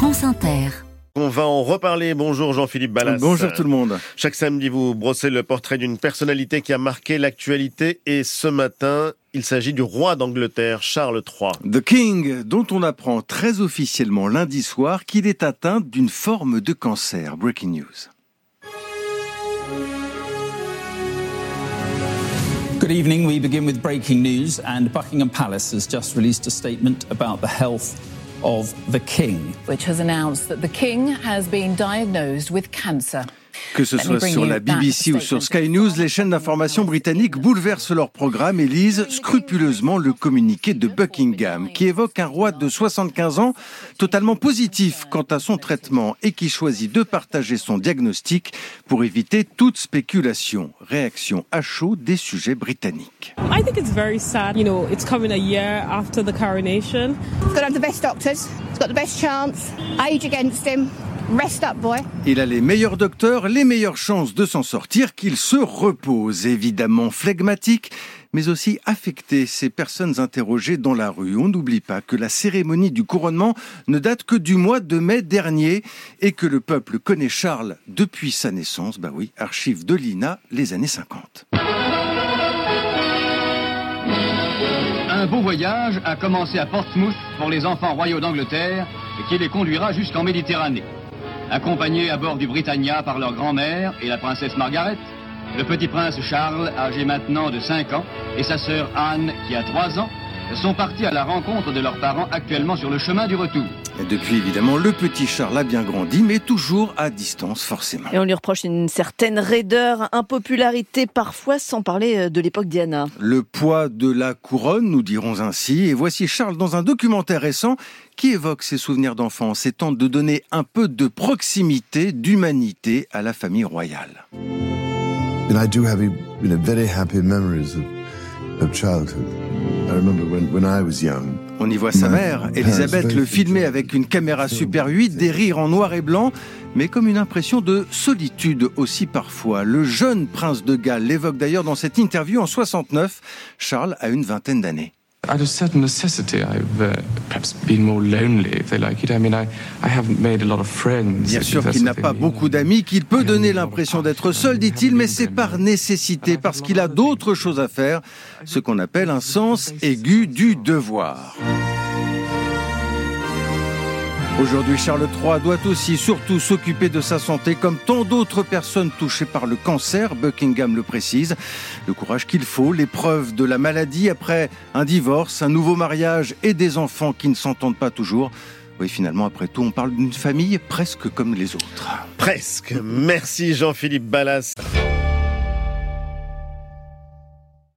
France Inter. On va en reparler. Bonjour Jean-Philippe Ballas. Bonjour tout le monde. Chaque samedi, vous brossez le portrait d'une personnalité qui a marqué l'actualité et ce matin, il s'agit du roi d'Angleterre, Charles III. The King, dont on apprend très officiellement lundi soir qu'il est atteint d'une forme de cancer. Breaking news. Good evening. We begin with breaking news, and Buckingham Palace has just released a statement about the health of the King. Which has announced that the King has been diagnosed with cancer. Que ce soit sur la BBC ou sur Sky News, les chaînes d'information britanniques bouleversent leur programme et lisent scrupuleusement le communiqué de Buckingham, qui évoque un roi de 75 ans totalement positif quant à son traitement et qui choisit de partager son diagnostic pour éviter toute spéculation. Réaction à chaud des sujets britanniques. I think it's very sad. You know, it's coming a year after the coronation. He's got to have the best doctors. He's got the best chance. Age against him. Rest up, boy. Il a les meilleurs docteurs, les meilleures chances de s'en sortir, qu'il se repose. Évidemment flegmatique, mais aussi affecté. Ces personnes interrogées dans la rue. On n'oublie pas que la cérémonie du couronnement ne date que du mois de mai dernier et que le peuple connaît Charles depuis sa naissance. Bah oui, archive de l'INA, les années 50. Un beau voyage a commencé à Portsmouth pour les enfants royaux d'Angleterre et qui les conduira jusqu'en Méditerranée. Accompagnés à bord du Britannia par leur grand-mère et la princesse Margaret, le petit prince Charles, âgé maintenant de 5 ans, et sa sœur Anne, qui a 3 ans, sont partis à la rencontre de leurs parents actuellement sur le chemin du retour. Depuis, évidemment, le petit Charles a bien grandi, mais toujours à distance, forcément. Et on lui reproche une certaine raideur, impopularité parfois, sans parler euh, de l'époque Diana. Le poids de la couronne, nous dirons ainsi. Et voici Charles dans un documentaire récent qui évoque ses souvenirs d'enfance et tente de donner un peu de proximité, d'humanité à la famille royale. And I do have you know, very happy memories of, of childhood. I remember when, when I was young. On y voit sa mère, Elisabeth, le filmer avec une caméra Super 8, des rires en noir et blanc, mais comme une impression de solitude aussi parfois. Le jeune prince de Galles l'évoque d'ailleurs dans cette interview en 69. Charles a une vingtaine d'années. Out of certain necessity, I've uh, perhaps been more lonely, if they like it. I mean, I, I haven't made a lot of friends. Bien sûr qu'il n'a pas beaucoup d'amis, qu'il peut donner l'impression d'être seul, dit-il, mais c'est par nécessité, parce qu'il a d'autres choses à faire, ce qu'on appelle un sens aigu du devoir. Aujourd'hui, Charles III doit aussi surtout s'occuper de sa santé comme tant d'autres personnes touchées par le cancer, Buckingham le précise. Le courage qu'il faut, l'épreuve de la maladie après un divorce, un nouveau mariage et des enfants qui ne s'entendent pas toujours. Oui, finalement, après tout, on parle d'une famille presque comme les autres. Presque. Merci Jean-Philippe Ballas.